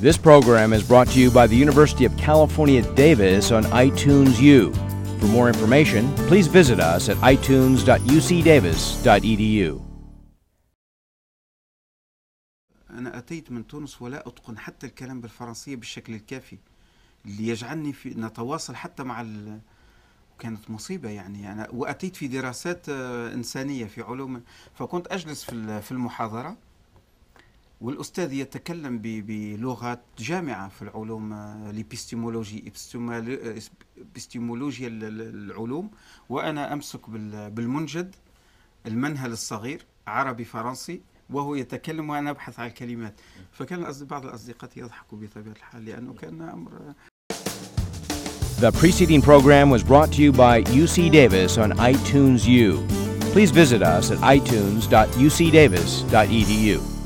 This program is brought to you by the University of California, Davis on iTunes U. For more information, please visit us at itunes.ucdavis.edu. أنا أتيت من تونس ولا أتقن حتى الكلام بالفرنسية بالشكل الكافي اللي يجعلني في نتواصل حتى مع ال... كانت مصيبة يعني أنا وأتيت في دراسات آه، إنسانية في علوم فكنت أجلس في ال- في المحاضرة والأستاذ يتكلم ب- بلغات جامعة في العلوم آه، الإبستيمولوجي إبستيمال- إبستيمولوجيا ال- ال- العلوم وأنا أمسك بال- بالمنجد المنهل الصغير عربي فرنسي وهو يتكلم وأنا أبحث عن الكلمات فكان بعض الأصدقاء يضحكوا بطبيعة الحال لأنه كان أمر The preceding program was brought to you by UC Davis on iTunes U. Please visit us at itunes.ucdavis.edu.